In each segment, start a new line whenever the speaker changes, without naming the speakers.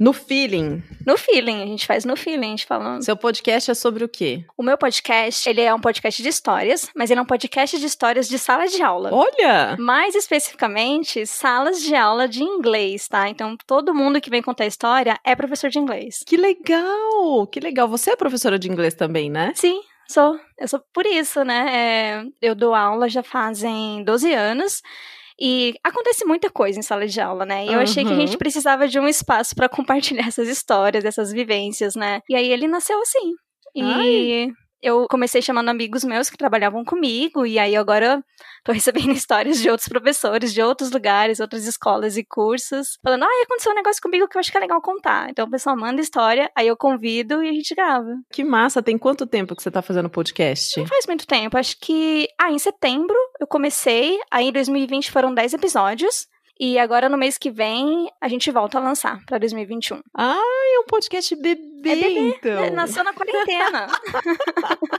No feeling.
No feeling, a gente faz no feeling, a gente falando.
Seu podcast é sobre o quê?
O meu podcast, ele é um podcast de histórias, mas ele é um podcast de histórias de sala de aula.
Olha!
Mais especificamente, salas de aula de inglês, tá? Então, todo mundo que vem contar história é professor de inglês.
Que legal! Que legal. Você é professora de inglês também, né?
Sim, sou. Eu sou por isso, né? É, eu dou aula já fazem 12 anos. E acontece muita coisa em sala de aula, né? E eu uhum. achei que a gente precisava de um espaço para compartilhar essas histórias, essas vivências, né? E aí ele nasceu assim. E Ai eu comecei chamando amigos meus que trabalhavam comigo, e aí agora tô recebendo histórias de outros professores, de outros lugares, outras escolas e cursos, falando, ah, aconteceu um negócio comigo que eu acho que é legal contar. Então o pessoal manda história, aí eu convido e a gente grava.
Que massa! Tem quanto tempo que você tá fazendo podcast?
Não faz muito tempo, acho que, ah, em setembro eu comecei, aí em 2020 foram 10 episódios, e agora, no mês que vem, a gente volta a lançar para 2021.
Ah, é um podcast bebê, é bebê. então. É,
nasceu na quarentena.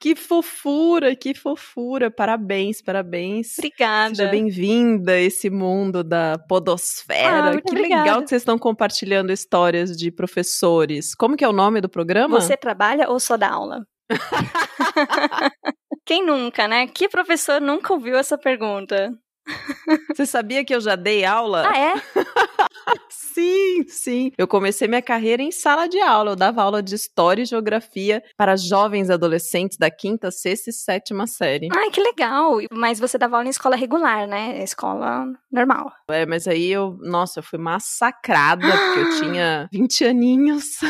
que fofura, que fofura. Parabéns, parabéns.
Obrigada.
Seja bem-vinda a esse mundo da podosfera.
Ah, que
obrigada. legal que vocês estão compartilhando histórias de professores. Como que é o nome do programa?
Você trabalha ou só dá aula? Quem nunca, né? Que professor nunca ouviu essa pergunta?
Você sabia que eu já dei aula?
Ah, é?
sim, sim. Eu comecei minha carreira em sala de aula. Eu dava aula de história e geografia para jovens adolescentes da quinta, sexta e sétima série.
Ai, que legal. Mas você dava aula em escola regular, né? Escola normal.
É, mas aí eu, nossa, eu fui massacrada porque eu tinha 20 aninhos.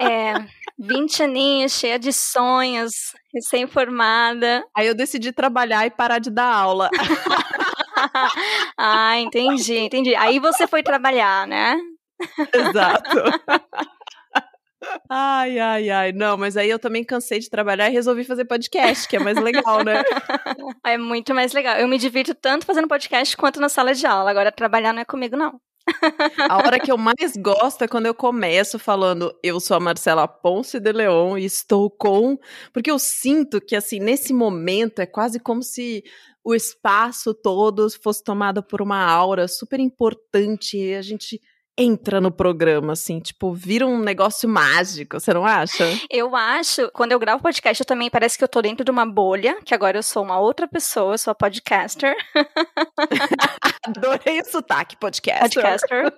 É, 20 aninhos, cheia de sonhos, recém-formada.
Aí eu decidi trabalhar e parar de dar aula.
ah, entendi, entendi. Aí você foi trabalhar, né?
Exato. Ai, ai, ai. Não, mas aí eu também cansei de trabalhar e resolvi fazer podcast, que é mais legal, né?
É muito mais legal. Eu me divirto tanto fazendo podcast quanto na sala de aula. Agora, trabalhar não é comigo, não.
A hora que eu mais gosto é quando eu começo falando eu sou a Marcela Ponce de Leon e estou com, porque eu sinto que assim nesse momento é quase como se o espaço todo fosse tomado por uma aura super importante e a gente entra no programa, assim, tipo, vira um negócio mágico, você não acha?
Eu acho, quando eu gravo podcast, eu também parece que eu tô dentro de uma bolha, que agora eu sou uma outra pessoa, eu sou a podcaster.
Adorei o sotaque, podcaster. Podcaster.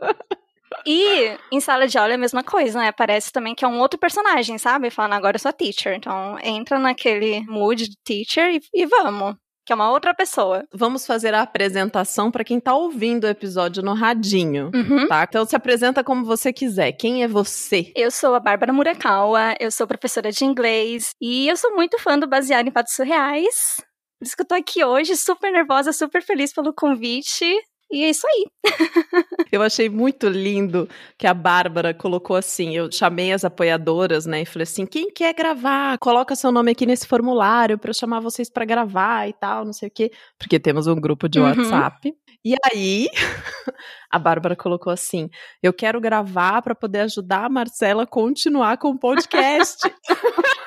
E em sala de aula é a mesma coisa, né? Parece também que é um outro personagem, sabe? Falando agora eu sou a teacher. Então entra naquele mood de teacher e, e vamos que é uma outra pessoa.
Vamos fazer a apresentação para quem tá ouvindo o episódio no radinho, uhum. tá? Então se apresenta como você quiser. Quem é você?
Eu sou a Bárbara Murakawa, eu sou professora de inglês e eu sou muito fã do Baseado em Fatos Surreais. Por isso que eu tô aqui hoje, super nervosa, super feliz pelo convite. E é isso aí.
eu achei muito lindo que a Bárbara colocou assim. Eu chamei as apoiadoras, né? E falei assim: quem quer gravar? Coloca seu nome aqui nesse formulário para eu chamar vocês para gravar e tal, não sei o quê. Porque temos um grupo de uhum. WhatsApp. E aí, a Bárbara colocou assim: eu quero gravar para poder ajudar a Marcela a continuar com o podcast.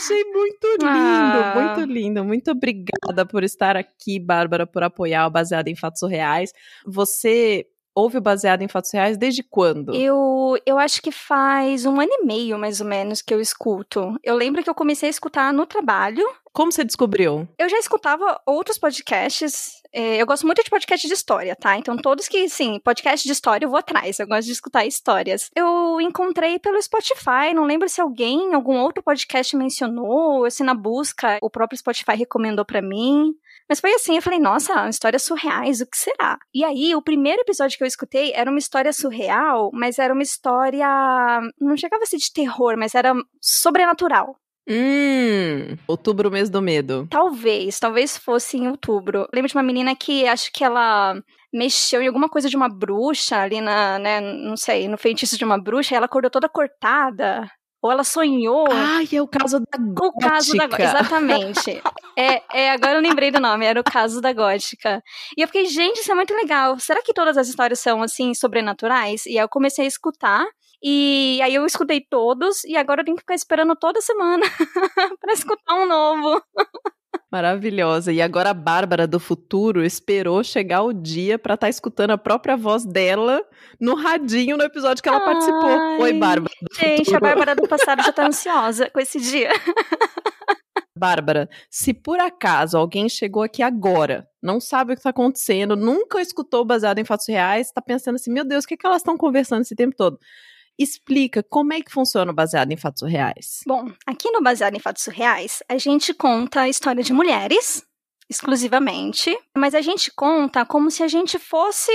Achei muito lindo, ah. muito lindo. Muito obrigada por estar aqui, Bárbara, por apoiar o Baseado em Fatos Reais. Você ouve o Baseado em Fatos Reais desde quando?
Eu, eu acho que faz um ano e meio, mais ou menos, que eu escuto. Eu lembro que eu comecei a escutar no trabalho.
Como você descobriu?
Eu já escutava outros podcasts. É, eu gosto muito de podcast de história, tá? Então, todos que, sim, podcast de história eu vou atrás. Eu gosto de escutar histórias. Eu encontrei pelo Spotify, não lembro se alguém, algum outro podcast mencionou, ou se na busca o próprio Spotify recomendou para mim. Mas foi assim, eu falei, nossa, histórias surreais, o que será? E aí, o primeiro episódio que eu escutei era uma história surreal, mas era uma história. Não chegava a ser de terror, mas era sobrenatural.
Hum, outubro, mês do medo.
Talvez, talvez fosse em outubro. Lembro de uma menina que acho que ela mexeu em alguma coisa de uma bruxa ali na, né, não sei, no feitiço de uma bruxa, e ela acordou toda cortada. Ou ela sonhou.
Ai, é o caso da gótica. O caso da
Exatamente. é, é, agora eu lembrei do nome, era o caso da gótica. E eu fiquei, gente, isso é muito legal. Será que todas as histórias são, assim, sobrenaturais? E aí eu comecei a escutar. E aí eu escutei todos. E agora eu tenho que ficar esperando toda semana para escutar um novo.
Maravilhosa. E agora a Bárbara do futuro esperou chegar o dia para estar tá escutando a própria voz dela no radinho no episódio que ela Ai, participou. Oi, Bárbara.
Gente, futuro. a Bárbara do passado já tá ansiosa com esse dia.
Bárbara, se por acaso alguém chegou aqui agora, não sabe o que está acontecendo, nunca escutou baseado em fatos reais, está pensando assim, meu Deus, o que, que elas estão conversando esse tempo todo? Explica como é que funciona o baseado em fatos reais.
Bom, aqui no baseado em fatos reais, a gente conta a história de mulheres exclusivamente, mas a gente conta como se a gente fosse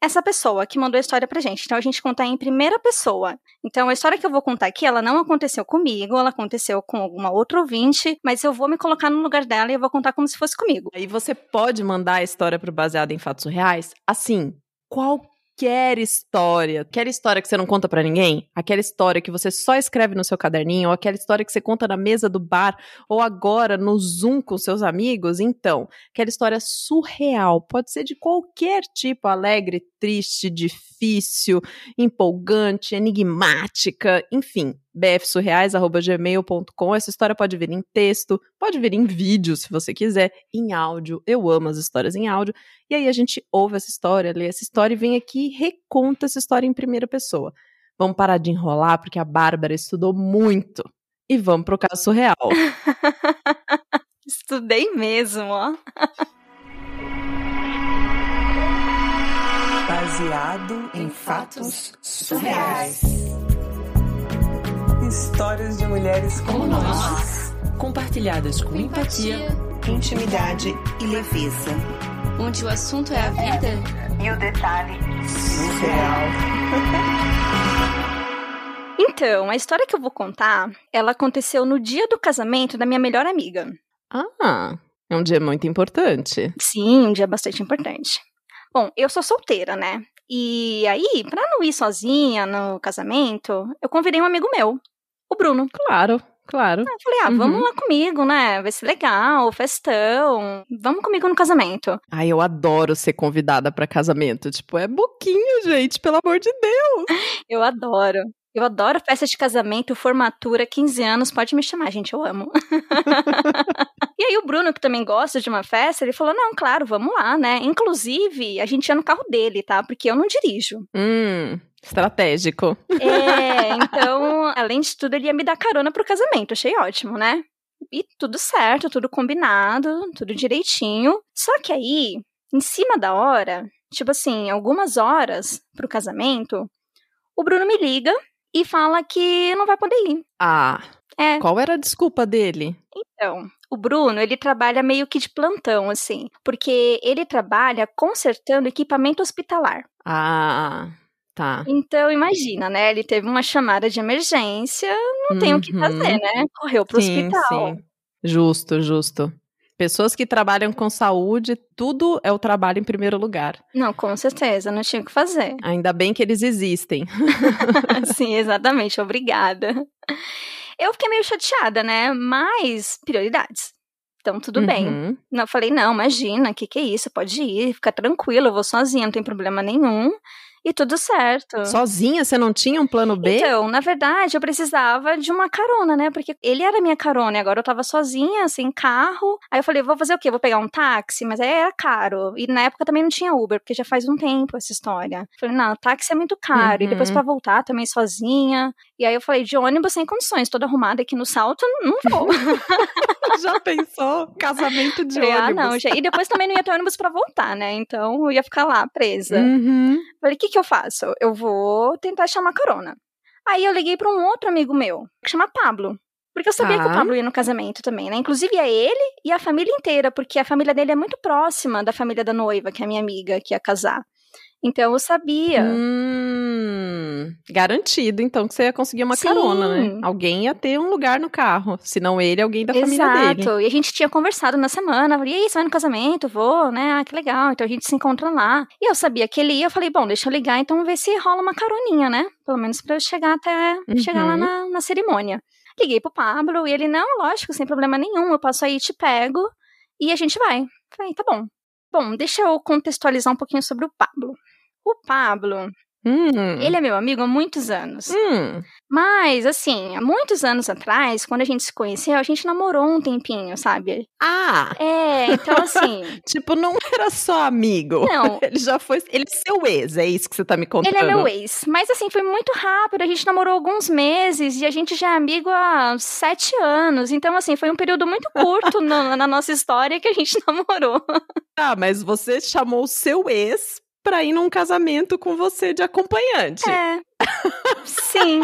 essa pessoa que mandou a história pra gente. Então a gente conta em primeira pessoa. Então a história que eu vou contar aqui, ela não aconteceu comigo, ela aconteceu com alguma outra ouvinte, mas eu vou me colocar no lugar dela e eu vou contar como se fosse comigo.
Aí você pode mandar a história pro baseado em fatos reais, assim, qual qualquer história, aquela história que você não conta para ninguém, aquela história que você só escreve no seu caderninho, ou aquela história que você conta na mesa do bar, ou agora no Zoom com seus amigos, então, aquela história surreal, pode ser de qualquer tipo, alegre, triste, difícil, empolgante, enigmática, enfim, bfsurreais.gmail.com. Essa história pode vir em texto, pode vir em vídeo, se você quiser, em áudio. Eu amo as histórias em áudio. E aí a gente ouve essa história, lê essa história e vem aqui e reconta essa história em primeira pessoa. Vamos parar de enrolar, porque a Bárbara estudou muito. E vamos pro caso surreal.
Estudei mesmo, ó.
Baseado em fatos surreais. Histórias de mulheres como nós, compartilhadas com empatia, intimidade e leveza.
Onde o assunto é a vida
e o detalhe surreal.
Então, a história que eu vou contar, ela aconteceu no dia do casamento da minha melhor amiga.
Ah, é um dia muito importante.
Sim, um dia bastante importante. Bom, eu sou solteira, né? E aí, pra não ir sozinha no casamento, eu convidei um amigo meu, o Bruno.
Claro, claro.
Eu falei, ah, vamos uhum. lá comigo, né? Vai ser legal, festão. Vamos comigo no casamento.
Ai, eu adoro ser convidada para casamento. Tipo, é boquinha, gente, pelo amor de Deus.
eu adoro. Eu adoro festa de casamento, formatura, 15 anos, pode me chamar, gente, eu amo. e aí o Bruno, que também gosta de uma festa, ele falou: "Não, claro, vamos lá, né? Inclusive, a gente ia no carro dele, tá? Porque eu não dirijo".
Hum. Estratégico.
É, então, além de tudo, ele ia me dar carona pro casamento. Achei ótimo, né? E tudo certo, tudo combinado, tudo direitinho. Só que aí, em cima da hora, tipo assim, algumas horas pro casamento, o Bruno me liga e fala que não vai poder ir.
Ah. É. Qual era a desculpa dele?
Então, o Bruno, ele trabalha meio que de plantão, assim, porque ele trabalha consertando equipamento hospitalar.
Ah. Tá.
Então, imagina, né? Ele teve uma chamada de emergência, não uhum. tem o que fazer, uhum. né? Correu pro sim, hospital. Sim.
Justo, justo. Pessoas que trabalham com saúde, tudo é o trabalho em primeiro lugar.
Não, com certeza, não tinha o que fazer.
Ainda bem que eles existem.
sim, exatamente, obrigada. Eu fiquei meio chateada, né? Mas prioridades. Então, tudo uhum. bem. Não, eu falei, não, imagina, o que, que é isso? Pode ir, fica tranquilo, eu vou sozinha, não tem problema nenhum e tudo certo.
Sozinha? Você não tinha um plano B?
Então, na verdade, eu precisava de uma carona, né? Porque ele era minha carona e agora eu tava sozinha, sem carro. Aí eu falei, vou fazer o quê? Vou pegar um táxi? Mas aí era caro. E na época também não tinha Uber, porque já faz um tempo essa história. Eu falei, não, táxi é muito caro. Uhum. E depois para voltar também sozinha. E aí eu falei, de ônibus sem condições, toda arrumada aqui no salto, não vou.
já pensou? Casamento de falei, ônibus.
Ah, não. Já... E depois também não ia ter ônibus para voltar, né? Então eu ia ficar lá presa.
Uhum.
Falei, o que que eu faço? Eu vou tentar chamar carona. Aí eu liguei para um outro amigo meu, que chama Pablo. Porque eu sabia que o tá. Pablo ia no casamento também, né? Inclusive é ele e a família inteira, porque a família dele é muito próxima da família da noiva, que é a minha amiga que ia casar. Então eu sabia.
Hum, garantido, então, que você ia conseguir uma Sim. carona, né? Alguém ia ter um lugar no carro. Se não ele, alguém da
Exato.
família dele.
Exato. E a gente tinha conversado na semana. Falei, e aí, você vai no casamento? Vou, né? Ah, que legal. Então a gente se encontra lá. E eu sabia que ele ia. Eu falei, bom, deixa eu ligar, então ver se rola uma caroninha, né? Pelo menos pra eu chegar até. Uhum. chegar lá uhum. na, na cerimônia. Liguei pro Pablo e ele, não, lógico, sem problema nenhum. Eu passo aí, te pego e a gente vai. Falei, tá bom. Bom, deixa eu contextualizar um pouquinho sobre o Pablo. O Pablo,
Hum.
Ele é meu amigo há muitos anos.
Hum.
Mas, assim, há muitos anos atrás, quando a gente se conheceu, a gente namorou um tempinho, sabe?
Ah!
É, então assim.
tipo, não era só amigo.
Não.
Ele já foi. Ele é seu ex, é isso que você tá me contando.
Ele é meu ex. Mas, assim, foi muito rápido. A gente namorou alguns meses e a gente já é amigo há sete anos. Então, assim, foi um período muito curto no, na nossa história que a gente namorou.
Ah, mas você chamou o seu ex pra ir num casamento com você de acompanhante.
É. Sim.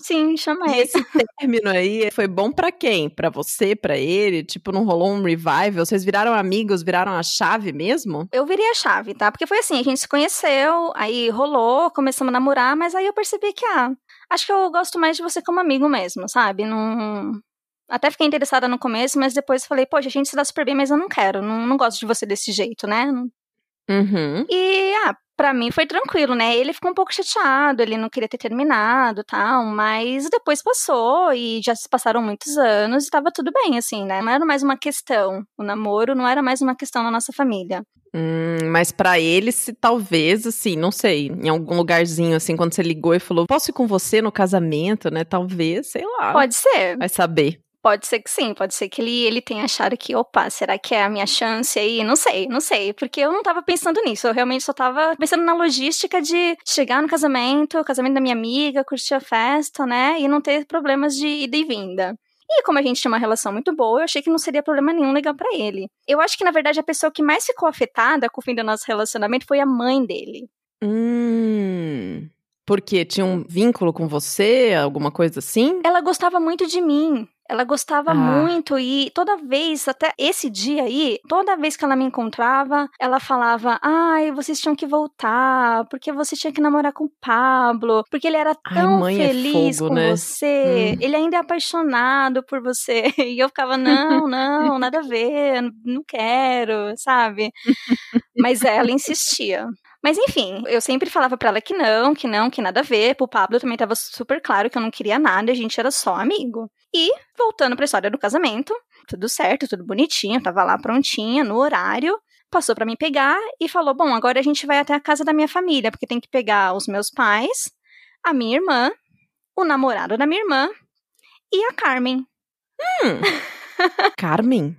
Sim,
E
chamei.
esse término aí foi bom pra quem? Pra você, pra ele? Tipo, não rolou um revival? Vocês viraram amigos, viraram a chave mesmo?
Eu virei a chave, tá? Porque foi assim, a gente se conheceu, aí rolou, começamos a namorar, mas aí eu percebi que, ah, acho que eu gosto mais de você como amigo mesmo, sabe? Não... Até fiquei interessada no começo, mas depois falei, poxa, a gente se dá super bem, mas eu não quero, não, não gosto de você desse jeito, né?
Uhum.
E, ah, pra mim foi tranquilo, né? Ele ficou um pouco chateado, ele não queria ter terminado tal, mas depois passou e já se passaram muitos anos e tava tudo bem, assim, né? Não era mais uma questão. O namoro não era mais uma questão na nossa família.
Hum, mas pra ele, se talvez, assim, não sei, em algum lugarzinho, assim, quando você ligou e falou, posso ir com você no casamento, né? Talvez, sei lá.
Pode ser.
Vai saber.
Pode ser que sim, pode ser que ele, ele tenha achado que, opa, será que é a minha chance aí? Não sei, não sei, porque eu não tava pensando nisso, eu realmente só tava pensando na logística de chegar no casamento, o casamento da minha amiga, curtir a festa, né, e não ter problemas de ida e vinda. E como a gente tinha uma relação muito boa, eu achei que não seria problema nenhum ligar pra ele. Eu acho que, na verdade, a pessoa que mais ficou afetada com o fim do nosso relacionamento foi a mãe dele.
Hum. Porque tinha um vínculo com você, alguma coisa assim?
Ela gostava muito de mim. Ela gostava
Ah.
muito e toda vez, até esse dia aí, toda vez que ela me encontrava, ela falava: Ai, vocês tinham que voltar, porque você tinha que namorar com o Pablo, porque ele era
Ai,
tão
mãe é
feliz
fogo,
com
né?
você,
Hum.
ele ainda é apaixonado por você. E eu ficava: Não, não, nada a ver, não quero, sabe? Mas ela insistia. Mas enfim, eu sempre falava pra ela que não, que não, que nada a ver. Pro Pablo também tava super claro que eu não queria nada, a gente era só amigo. E, voltando pra história do casamento, tudo certo, tudo bonitinho, tava lá prontinha, no horário. Passou pra me pegar e falou: Bom, agora a gente vai até a casa da minha família, porque tem que pegar os meus pais, a minha irmã, o namorado da minha irmã e a Carmen.
Carmen?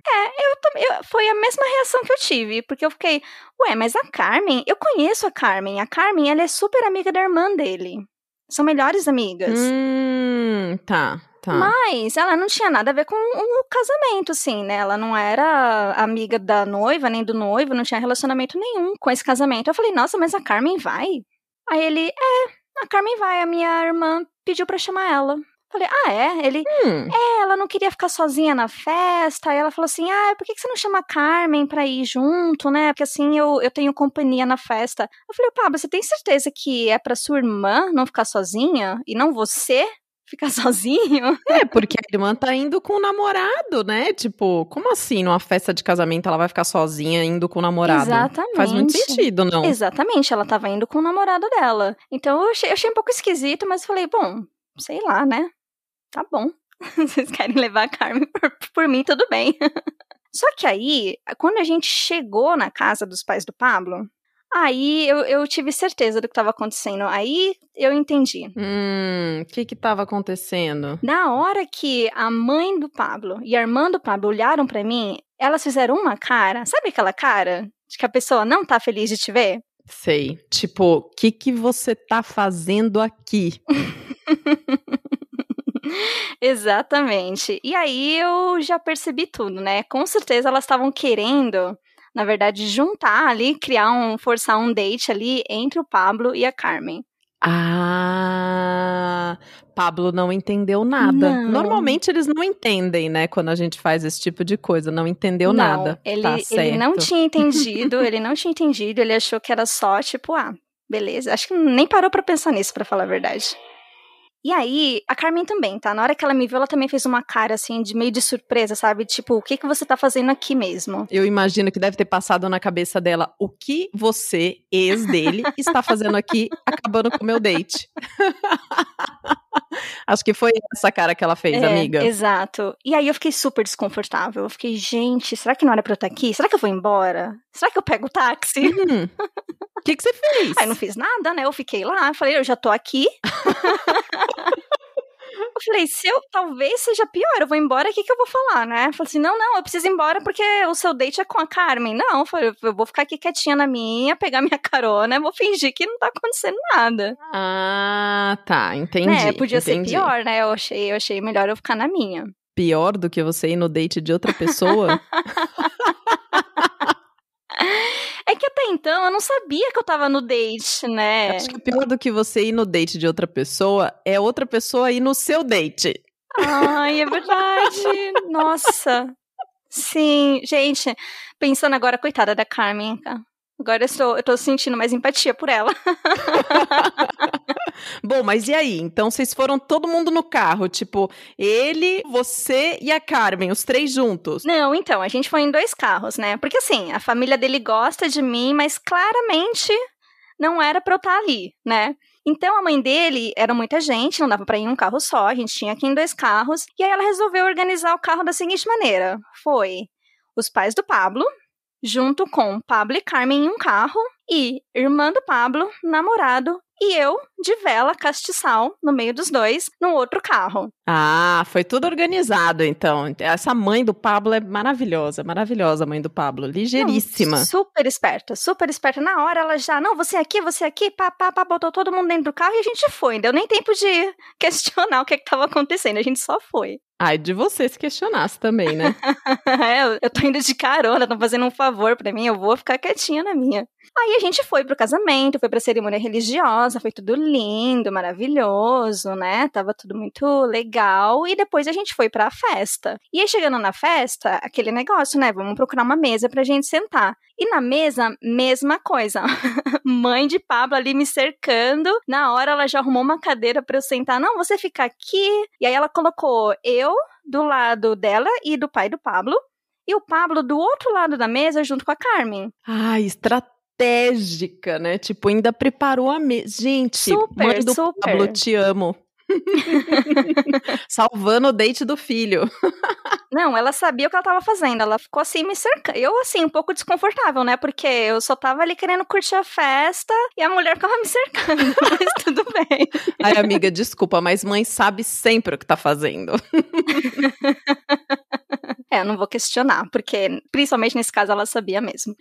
Eu- foi a mesma reação que eu tive, porque eu fiquei, ué, mas a Carmen, eu conheço a Carmen. A Carmen, ela é super amiga da irmã dele. São melhores amigas.
Hum, tá, tá.
Mas ela não tinha nada a ver com o casamento, assim, né? Ela não era amiga da noiva, nem do noivo, não tinha relacionamento nenhum com esse casamento. Eu falei, nossa, mas a Carmen vai? Aí ele, é, a Carmen vai, a minha irmã pediu pra chamar ela. Falei, ah, é? Ele,
Hum,
é, ela não queria ficar sozinha na festa. Aí ela falou assim: ah, por que você não chama a Carmen pra ir junto, né? Porque assim eu, eu tenho companhia na festa. Eu falei, Pablo, você tem certeza que é pra sua irmã não ficar sozinha e não você ficar sozinho?
É, porque a irmã tá indo com o namorado, né? Tipo, como assim numa festa de casamento ela vai ficar sozinha indo com o namorado?
Exatamente.
Faz muito sentido, não?
Exatamente, ela tava indo com o namorado dela. Então eu achei, eu achei um pouco esquisito, mas falei, bom, sei lá, né? Tá bom. Vocês querem levar a Carmen por, por mim, tudo bem. Só que aí, quando a gente chegou na casa dos pais do Pablo, aí eu, eu tive certeza do que estava acontecendo. Aí eu entendi.
Hum, o que que tava acontecendo?
Na hora que a mãe do Pablo e a irmã do Pablo olharam pra mim, elas fizeram uma cara, sabe aquela cara de que a pessoa não tá feliz de te ver?
Sei. Tipo, o que que você tá fazendo aqui?
Exatamente. E aí eu já percebi tudo, né? Com certeza elas estavam querendo, na verdade, juntar ali, criar um, forçar um date ali entre o Pablo e a Carmen.
Ah, Pablo não entendeu nada.
Não.
Normalmente eles não entendem, né? Quando a gente faz esse tipo de coisa, não entendeu
não,
nada.
Ele,
tá
ele não tinha entendido, ele não tinha entendido, ele achou que era só, tipo, ah, beleza. Acho que nem parou pra pensar nisso, pra falar a verdade. E aí, a Carmen também, tá? Na hora que ela me viu, ela também fez uma cara, assim, de meio de surpresa, sabe? Tipo, o que, que você tá fazendo aqui mesmo?
Eu imagino que deve ter passado na cabeça dela o que você, ex dele, está fazendo aqui, acabando com o meu date. Acho que foi essa cara que ela fez,
É,
amiga.
Exato. E aí eu fiquei super desconfortável. Eu fiquei, gente, será que não era pra eu estar aqui? Será que eu vou embora? Será que eu pego o táxi?
Hum, que, que você fez?
Aí não fiz nada, né? Eu fiquei lá, falei, eu já tô aqui. Eu falei, se eu talvez seja pior, eu vou embora, o que, que eu vou falar, né? Eu falei assim, não, não, eu preciso ir embora porque o seu date é com a Carmen. Não, eu, falei, eu vou ficar aqui quietinha na minha, pegar minha carona, vou fingir que não tá acontecendo nada.
Ah, tá, entendi.
Né? Podia
entendi.
ser pior, né? Eu achei, eu achei melhor eu ficar na minha.
Pior do que você ir no date de outra pessoa?
É que até então eu não sabia que eu tava no date, né?
Acho que pior do que você ir no date de outra pessoa é outra pessoa ir no seu date.
Ai, é verdade. Nossa. Sim, gente, pensando agora, coitada da Carmen. Tá? Agora eu estou, eu tô sentindo mais empatia por ela.
Bom, mas e aí? Então vocês foram todo mundo no carro, tipo, ele, você e a Carmen, os três juntos.
Não, então, a gente foi em dois carros, né? Porque assim, a família dele gosta de mim, mas claramente não era pra eu estar ali, né? Então a mãe dele era muita gente, não dava pra ir em um carro só, a gente tinha que ir em dois carros, e aí ela resolveu organizar o carro da seguinte maneira: foi os pais do Pablo, junto com Pablo e Carmen em um carro, e irmã do Pablo, namorado, e eu, de vela, castiçal, no meio dos dois, no outro carro.
Ah, foi tudo organizado, então. Essa mãe do Pablo é maravilhosa, maravilhosa a mãe do Pablo, ligeiríssima.
Não, super esperta, super esperta. Na hora ela já, não, você aqui, você aqui, pá, pá, pá, botou todo mundo dentro do carro e a gente foi. Não deu nem tempo de questionar o que estava acontecendo, a gente só foi.
Ai, de você se questionasse também, né?
é, eu, tô indo de carona, estão fazendo um favor pra mim, eu vou ficar quietinha na minha. Aí a gente foi pro casamento, foi pra cerimônia religiosa, foi tudo lindo, maravilhoso, né? Tava tudo muito legal. E depois a gente foi pra festa. E aí, chegando na festa, aquele negócio, né? Vamos procurar uma mesa pra gente sentar. E na mesa, mesma coisa. Mãe de Pablo ali me cercando. Na hora ela já arrumou uma cadeira pra eu sentar. Não, você fica aqui. E aí ela colocou eu do lado dela e do pai do Pablo. E o Pablo do outro lado da mesa junto com a Carmen.
Ai, estratégica, né? Tipo, ainda preparou a mesa. Gente,
Super,
mãe do
super.
Pablo, te amo. Salvando o date do filho.
Não, ela sabia o que ela tava fazendo. Ela ficou assim me cercando. Eu, assim, um pouco desconfortável, né? Porque eu só tava ali querendo curtir a festa e a mulher ficava me cercando. Mas tudo bem.
Ai, amiga, desculpa, mas mãe sabe sempre o que tá fazendo.
É, eu não vou questionar, porque principalmente nesse caso ela sabia mesmo.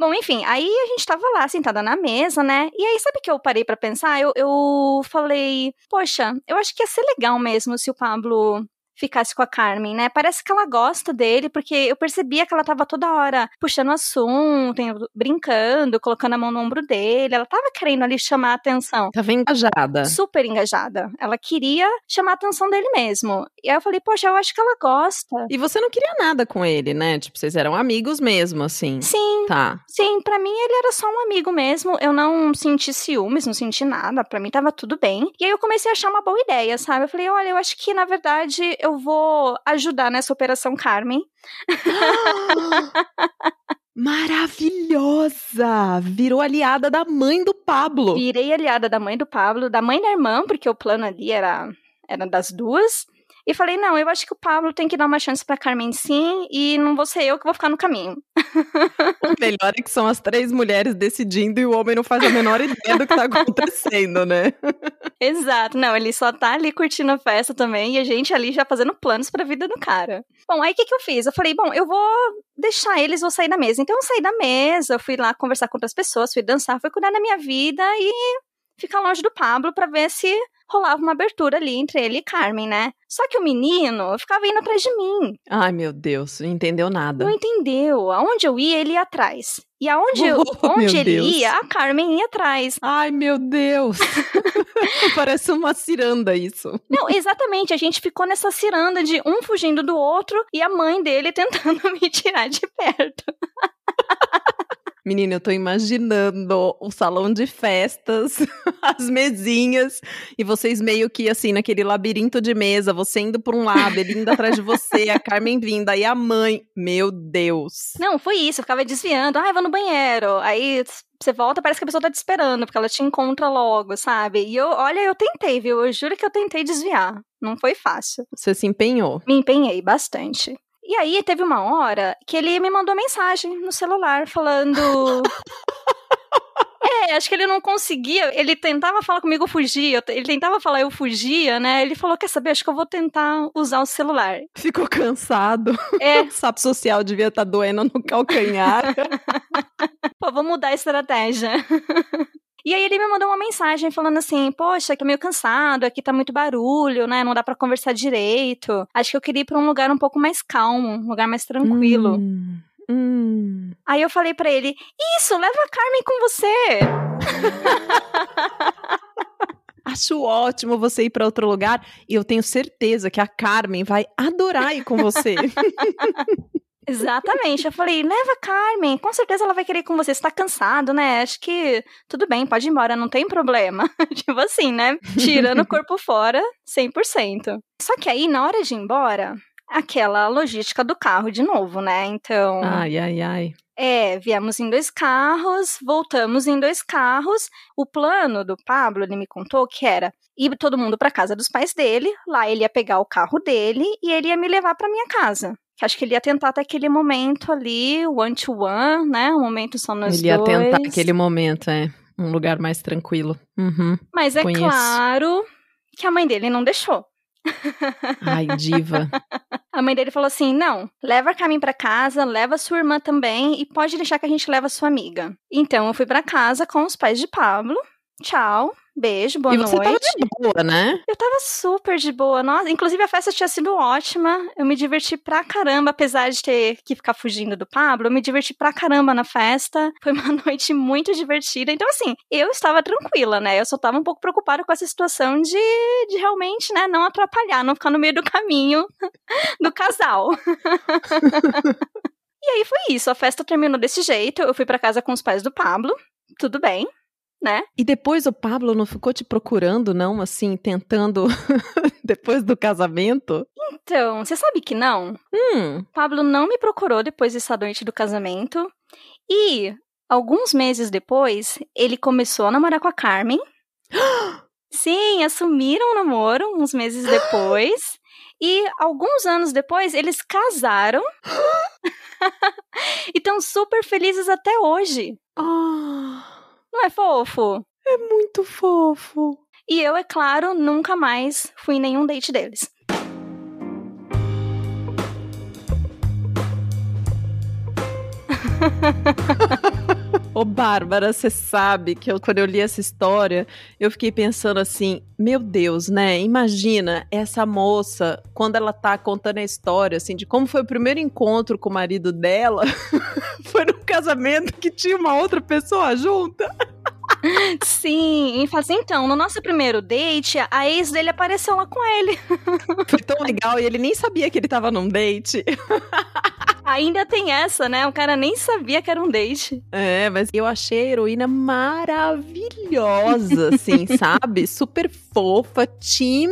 Bom, enfim, aí a gente tava lá sentada na mesa, né? E aí, sabe que eu parei pra pensar? Eu, eu falei, poxa, eu acho que ia ser legal mesmo se o Pablo ficasse com a Carmen, né? Parece que ela gosta dele, porque eu percebia que ela tava toda hora puxando assunto, brincando, colocando a mão no ombro dele. Ela tava querendo ali chamar a atenção.
Tava engajada.
Super engajada. Ela queria chamar a atenção dele mesmo. E aí eu falei, poxa, eu acho que ela gosta.
E você não queria nada com ele, né? Tipo, vocês eram amigos mesmo, assim.
Sim,
Tá.
sim, pra mim ele era só um amigo mesmo. Eu não senti ciúmes, não senti nada. Pra mim tava tudo bem. E aí eu comecei a achar uma boa ideia, sabe? Eu falei, olha, eu acho que na verdade eu vou ajudar nessa operação Carmen.
Maravilhosa! Virou aliada da mãe do Pablo.
Virei aliada da mãe do Pablo, da mãe da irmã, porque o plano ali era, era das duas. E falei, não, eu acho que o Pablo tem que dar uma chance pra Carmen sim, e não vou ser eu que vou ficar no caminho.
O melhor é que são as três mulheres decidindo e o homem não faz a menor ideia do que tá acontecendo, né?
Exato, não, ele só tá ali curtindo a festa também, e a gente ali já fazendo planos pra vida do cara. Bom, aí o que, que eu fiz? Eu falei, bom, eu vou deixar eles, vou sair da mesa. Então eu saí da mesa, eu fui lá conversar com outras pessoas, fui dançar, fui cuidar da minha vida e ficar longe do Pablo pra ver se rolava uma abertura ali entre ele e Carmen, né? Só que o menino ficava indo atrás de mim.
Ai, meu Deus, não entendeu nada.
Não entendeu. Aonde eu ia, ele ia atrás. E aonde, eu,
Oh,
onde ele
Deus.
ia, a Carmen ia atrás.
Ai, meu Deus! Parece uma ciranda isso.
Não, exatamente. A gente ficou nessa ciranda de um fugindo do outro e a mãe dele tentando me tirar de perto.
Menina, eu tô imaginando o salão de festas, as mesinhas, e vocês meio que assim, naquele labirinto de mesa, você indo por um lado, ele indo atrás de você, a Carmen vindo, aí a mãe. Meu Deus!
Não, foi isso. Eu ficava desviando. Ah, eu vou no banheiro. Aí você volta, parece que a pessoa tá te esperando, porque ela te encontra logo, sabe? E eu, olha, eu tentei, viu? Eu juro que eu tentei desviar. Não foi fácil.
Você se empenhou.
Me empenhei bastante. E aí teve uma hora que ele me mandou mensagem no celular falando. É, acho que ele não conseguia. Ele tentava falar comigo, eu fugia. Ele tentava falar, eu fugia, né? Ele falou: quer saber? Acho que eu vou tentar usar o celular.
Ficou cansado.
É.
O sapo social devia estar tá doendo no calcanhar.
Pô, vou mudar a estratégia. E aí ele me mandou uma mensagem falando assim: Poxa, tô meio cansado, aqui tá muito barulho, né? Não dá para conversar direito. Acho que eu queria ir pra um lugar um pouco mais calmo, um lugar mais tranquilo.
Hum, hum.
Aí eu falei para ele: Isso, leva a Carmen com você.
Acho ótimo você ir para outro lugar e eu tenho certeza que a Carmen vai adorar ir com você.
Exatamente. Eu falei, leva Carmen, com certeza ela vai querer ir com você. Você tá cansado, né? Acho que tudo bem, pode ir embora, não tem problema. tipo assim, né? Tirando o corpo fora, 100%. Só que aí, na hora de ir embora, aquela logística do carro de novo, né? Então.
Ai, ai, ai.
É, viemos em dois carros, voltamos em dois carros. O plano do Pablo, ele me contou que era ir todo mundo para casa dos pais dele, lá ele ia pegar o carro dele e ele ia me levar para minha casa. Que acho que ele ia tentar até aquele momento ali, one to one, né? Um momento só nós
Ele ia
dois.
tentar aquele momento, é. Um lugar mais tranquilo. Uhum.
Mas é
Conheço.
claro que a mãe dele não deixou.
Ai, diva.
A mãe dele falou assim: não, leva a Carmen pra casa, leva a sua irmã também e pode deixar que a gente leva a sua amiga. Então eu fui pra casa com os pais de Pablo. Tchau. Beijo, boa
e você
noite.
tava de boa, né?
Eu tava super de boa. Nossa, inclusive a festa tinha sido ótima. Eu me diverti pra caramba, apesar de ter que ficar fugindo do Pablo. Eu me diverti pra caramba na festa. Foi uma noite muito divertida. Então, assim, eu estava tranquila, né? Eu só tava um pouco preocupada com essa situação de, de realmente, né, não atrapalhar, não ficar no meio do caminho do casal. e aí foi isso. A festa terminou desse jeito. Eu fui pra casa com os pais do Pablo. Tudo bem. Né?
E depois o Pablo não ficou te procurando, não, assim, tentando depois do casamento?
Então, você sabe que não?
Hum.
Pablo não me procurou depois dessa noite do casamento. E alguns meses depois, ele começou a namorar com a Carmen. Sim, assumiram o namoro uns meses depois. E alguns anos depois, eles casaram. e estão super felizes até hoje.
Ah.
Não é fofo?
É muito fofo.
E eu, é claro, nunca mais fui em nenhum date deles.
Ô, Bárbara, você sabe que eu, quando eu li essa história, eu fiquei pensando assim: meu Deus, né? Imagina essa moça, quando ela tá contando a história, assim, de como foi o primeiro encontro com o marido dela, foi num casamento que tinha uma outra pessoa junta.
Sim, e fala assim, então, no nosso primeiro date, a ex dele apareceu lá com ele.
Foi tão legal e ele nem sabia que ele tava num date.
Ainda tem essa, né? O cara nem sabia que era um date.
É, mas eu achei a heroína maravilhosa, assim, sabe? Super fofa, team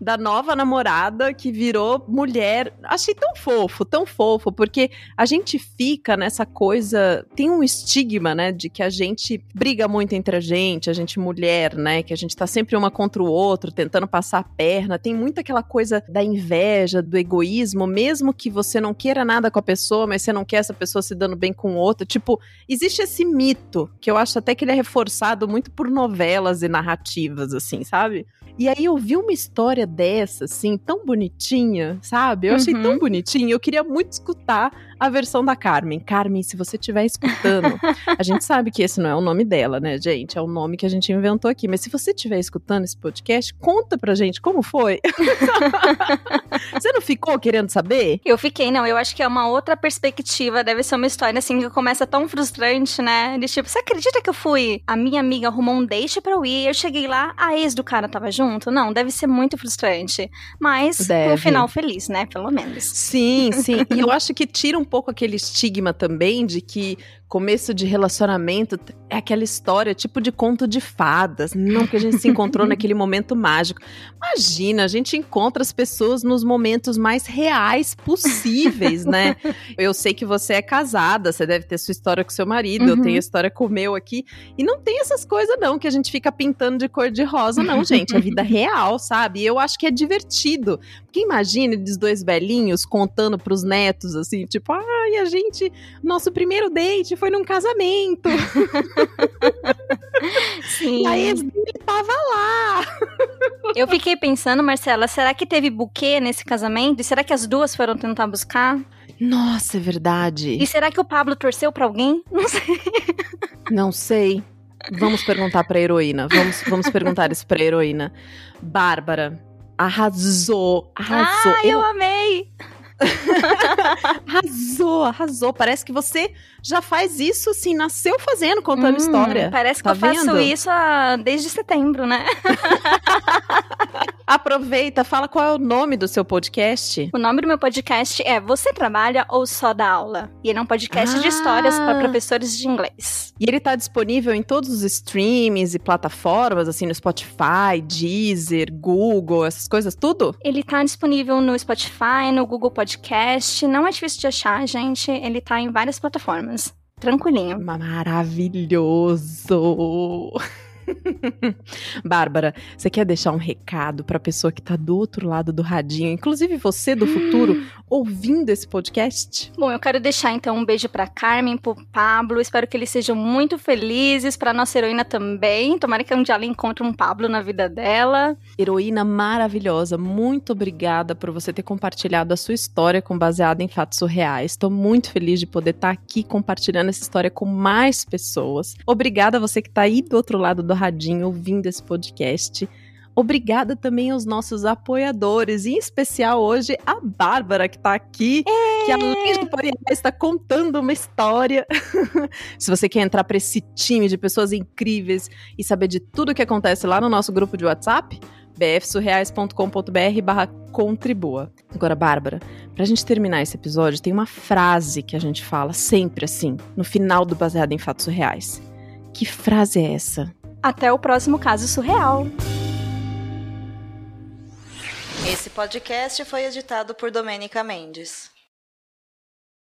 da nova namorada que virou mulher. Achei tão fofo, tão fofo, porque a gente fica nessa coisa. Tem um estigma, né, de que a gente briga muito entre a gente, a gente mulher, né, que a gente tá sempre uma contra o outro, tentando passar a perna. Tem muito aquela coisa da inveja, do egoísmo, mesmo que você não queira nada com a pessoa, mas você não quer essa pessoa se dando bem com o outro. Tipo, existe esse mito que eu acho até que ele é reforçado muito por novelas e narrativas, assim, sabe? E aí eu vi uma história dessa, assim, tão bonitinha, sabe? Eu achei
Uhum.
tão bonitinha. Eu queria muito escutar a versão da Carmen. Carmen, se você estiver escutando, a gente sabe que esse não é o nome dela, né, gente? É o nome que a gente inventou aqui. Mas se você estiver escutando esse podcast, conta pra gente como foi. você não ficou querendo saber?
Eu fiquei, não, eu acho que é uma outra perspectiva, deve ser uma história assim que começa tão frustrante, né? De tipo, você acredita que eu fui? A minha amiga arrumou um date pra eu ir, eu cheguei lá, a ex do cara tava junto? Não, deve ser muito frustrante. Mas
Deve.
no final feliz, né? Pelo menos.
Sim, sim. E eu acho que tira um pouco aquele estigma também de que começo de relacionamento é aquela história tipo de conto de fadas. Não que a gente se encontrou naquele momento mágico. Imagina, a gente encontra as pessoas nos momentos mais reais possíveis, né? Eu sei que você é casada, você deve ter sua história com seu marido, eu
Uhum.
tenho a história com o meu aqui. E não tem essas coisas, não, que a gente fica pintando de cor de rosa, não, gente. É vida real, sabe? E eu acho que é divertido. Porque imagina eles dois velhinhos contando pros netos, assim, tipo, ai, a gente, nosso primeiro date foi num casamento.
Sim.
E aí ele tava lá.
Eu fiquei pensando, Marcela, será que teve buquê nesse casamento? E será que as duas foram tentar buscar?
Nossa, é verdade.
E será que o Pablo torceu pra alguém? Não sei.
Não sei. Vamos perguntar pra heroína. Vamos, vamos perguntar isso pra heroína. Bárbara, arrasou. Arrasou.
Ah, eu amei!
arrasou, arrasou. Parece que você já faz isso, assim, nasceu fazendo, contando hum, história.
Parece
tá
que eu faço isso a... desde setembro, né?
Aproveita, fala qual é o nome do seu podcast.
O nome do meu podcast é Você Trabalha ou Só Dá Aula? E ele é um podcast ah. de histórias para professores de inglês.
E ele tá disponível em todos os streams e plataformas, assim, no Spotify, Deezer, Google, essas coisas, tudo?
Ele tá disponível no Spotify, no Google Podcast. Não é difícil de achar, gente. Ele tá em várias plataformas. Tranquilinho.
Maravilhoso! Bárbara, você quer deixar um recado para a pessoa que está do outro lado do radinho, inclusive você do futuro, ouvindo esse podcast?
Bom, eu quero deixar então um beijo para Carmen, para Pablo. Espero que eles sejam muito felizes, para nossa heroína também. Tomara que um dia ela encontre um Pablo na vida dela.
Heroína maravilhosa, muito obrigada por você ter compartilhado a sua história com baseada em fatos surreais. Estou muito feliz de poder estar tá aqui compartilhando essa história com mais pessoas. Obrigada a você que está aí do outro lado do radinho ouvindo esse podcast. Obrigada também aos nossos apoiadores, em especial hoje a Bárbara, que está aqui, é. que além de apoiar, está contando uma história. Se você quer entrar para esse time de pessoas incríveis e saber de tudo o que acontece lá no nosso grupo de WhatsApp, bfsurreais.com.br barra contribua. Agora, Bárbara, pra gente terminar esse episódio, tem uma frase que a gente fala sempre assim, no final do Baseado em Fatos Surreais. Que frase é essa?
Até o próximo caso surreal.
Esse podcast foi editado por Domênica Mendes.